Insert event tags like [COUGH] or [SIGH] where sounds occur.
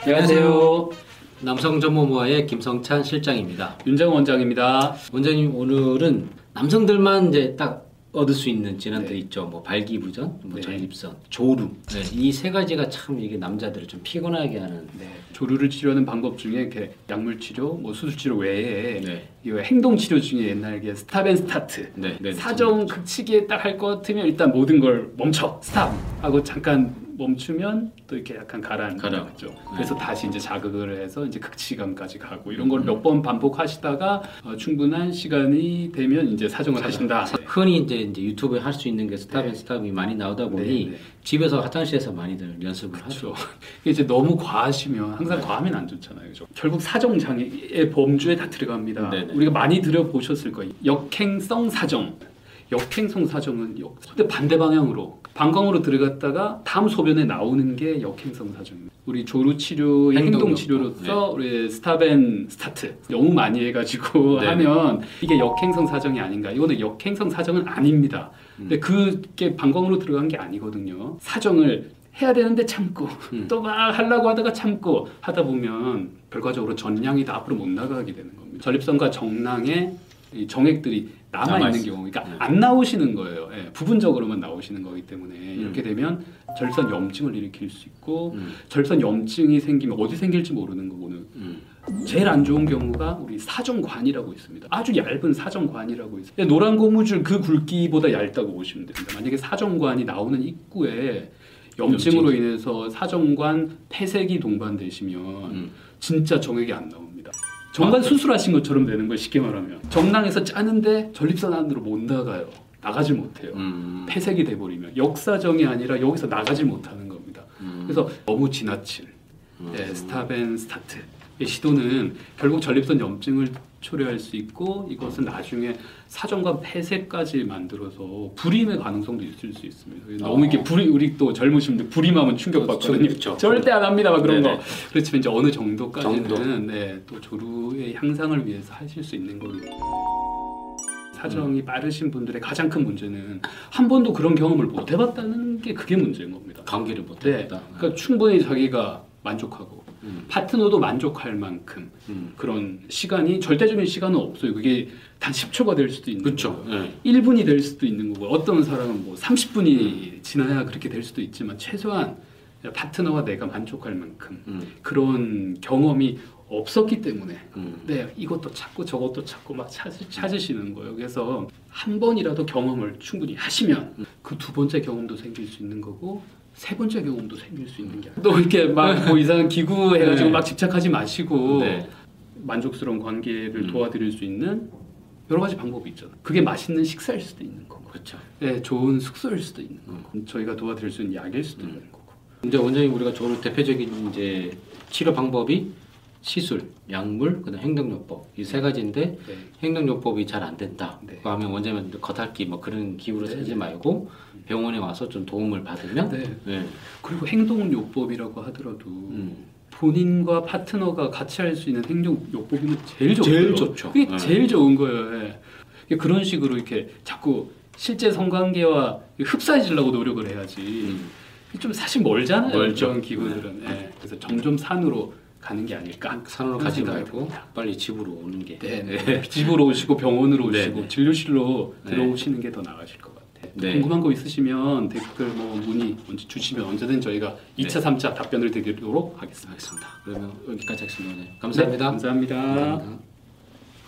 안녕하세요. 남성 전문모아의 김성찬 실장입니다. 윤정 원장입니다. 원장님 오늘은 남성들만 이제 딱 얻을 수 있는 질환들 네. 있죠. 뭐 발기부전, 뭐 네. 전립선, 조루. 네, 이 세 가지가 참 이게 남자들을 좀 피곤하게 하는. 네, 조루를 치료하는 방법 중에 이렇게 약물 치료, 뭐 수술 치료 외에 네. 이 행동 치료 중에 옛날 게 stop and start. 네, 네, 사정 극치기에 딱 할 것 같으면 일단 모든 걸 멈춰 stop 하고 잠깐 멈추면 또 이렇게 약간 가라앉죠. 그래서 다시 이제 자극을 해서 이제 극치감까지 가고 이런 걸 몇 번 반복하시다가 어, 충분한 시간이 되면 이제 사정을 하신다. 흔히 이제, 이제 유튜브에 할 수 있는 게 stop 네. and stop이 많이 나오다 보니 네, 네. 집에서 화장실에서 많이들 연습을 하죠. 그렇죠. [LAUGHS] 이게 이제 너무 과하시면 항상 과하면 안 좋잖아요. 그죠? 결국 사정 장애의 범주에 다 들어갑니다. 네네. 우리가 많이 들어보셨을 거예요. 역행성 사정. 역행성 사정은 역, 근데 반대 방향으로 방광으로 들어갔다가 다음 소변에 나오는 게 역행성 사정입니다. 우리 조루 치료의 행동. 치료로서 우리 stop and start 너무 많이 해가지고 네네. [LAUGHS] 하면 이게 역행성 사정이 아닌가? 이거는 역행성 사정은 아닙니다. 음. 근데 그게 방광으로 들어간 게 아니거든요. 사정을 해야 되는데 참고 음. 또 막 하려고 하다가 참고 하다 보면 결과적으로 전량이 다 앞으로 못 나가게 되는 겁니다. 전립선과 정낭의 이 정액들이 남아 있는. 경우, 그러니까 네. 안 나오시는 거예요. 예, 부분적으로만 나오시는 거기 때문에 음. 이렇게 되면 절선 염증을 일으킬 수 있고 음, 절선 염증이 생기면 어디 생길지 모르는 거고는 음. 제일 안 좋은 경우가 우리 사정관이라고 있습니다. 아주 얇은 사정관이라고 있어요. 노란 고무줄 그 굵기보다 얇다고 보시면 됩니다. 만약에 사정관이 나오는 입구에 염증으로 인해서 사정관 폐색이 동반되시면 음. 진짜 정액이 안 나옵니다. 정관 아, 수술하신 것처럼 되는 거예요. 쉽게 말하면 정낭에서 짜는데 전립선 안으로 못 나가요. 나가질 못해요. 음. 폐색이 돼버리면 역사정이 아니라 여기서 나가질 못하는 겁니다. 음. 그래서 너무 지나친 음. 네, stop and start 이 시도는 결국 전립선 염증을 초래할 수 있고 이것은 나중에 사정관 폐쇄까지 만들어서 불임의 가능성도 있을 수 있습니다. 너무 이렇게 불임 우리 또 젊으신 분들 불임하면 충격받거든요. 그렇죠. 절대 안 합니다. 막 그런 네네. 거. 그렇지만 이제 어느 정도까지는 정도. 네, 또 조루의 향상을 위해서 하실 수 있는 거기 사정이 빠르신 분들의 가장 큰 문제는 한 번도 그런 경험을 못 해봤다는 게 그게 문제인 겁니다. 관계를 못 네, 했다. 그러니까 충분히 자기가 만족하고 음. 파트너도 만족할 만큼 음. 그런 시간이 절대적인 시간은 없어요. 그게 단 10초가 될 수도 있는 그렇죠. 네. 1분이 될 수도 있는 거고 어떤 사람은 뭐 30분이 지나야 그렇게 될 수도 있지만 최소한 파트너와 내가 만족할 만큼 음. 그런 경험이 없었기 때문에 음. 네 이것도 찾고 저것도 찾고 막 찾으, 찾으 시는 거예요. 그래서 한 번이라도 경험을 충분히 하시면 그 두 번째 경험도 생길 수 있는 거고 세 번째 경험도 생길 수 있는 게 아니라 또 이렇게 막 뭐 이상한 기구 해가지고 네. 막 집착하지 마시고 네. 만족스러운 관계를 음. 도와드릴 수 있는 여러 가지 방법이 있잖아요. 그게 맛있는 식사일 수도 있는 거고, 그렇죠. 네, 좋은 숙소일 수도 있는 거고, 저희가 도와드릴 수 있는 약일 수도 음. 있는 거고. 이제 원장님 우리가 조루 대표적인 이제 치료 방법이 시술, 약물, 그다음 행동요법 이 세 가지인데 네. 행동요법이 잘 안 된다. 네. 그 하면 원장님 겉핥기 뭐 그런 기구로 네, 쓰지 네. 말고 병원에 와서 좀 도움을 받으면 네. 네. 그리고 행동요법이라고 하더라도 음. 본인과 파트너가 같이 할 수 있는 행동요법이면 제일 좋고요. 제일 좋죠. 그게 네. 제일 좋은 거예요. 예. 그런 식으로 이렇게 자꾸 실제 성관계와 흡사해지려고 노력을 해야지. 음. 좀 사실 멀잖아요. 멀죠. 그런 기구들은. 예. 그래서 점점 산으로 가는 게 아닐까. 산으로 가지 말고. 빨리 집으로 오는 게 네, 네. [LAUGHS] 집으로 오시고 병원으로 네, 오시고 네. 진료실로 네. 들어오시는 게 더 나으실 것 같아요. 네. 궁금한 거 있으시면 댓글 뭐 문의 먼저 주시면 언제든 저희가 2차, 3차 답변을 드리도록 하겠습니다. 알겠습니다. 그러면 여기까지 하겠습니다. 감사합니다. 네, 감사합니다. 감사합니다.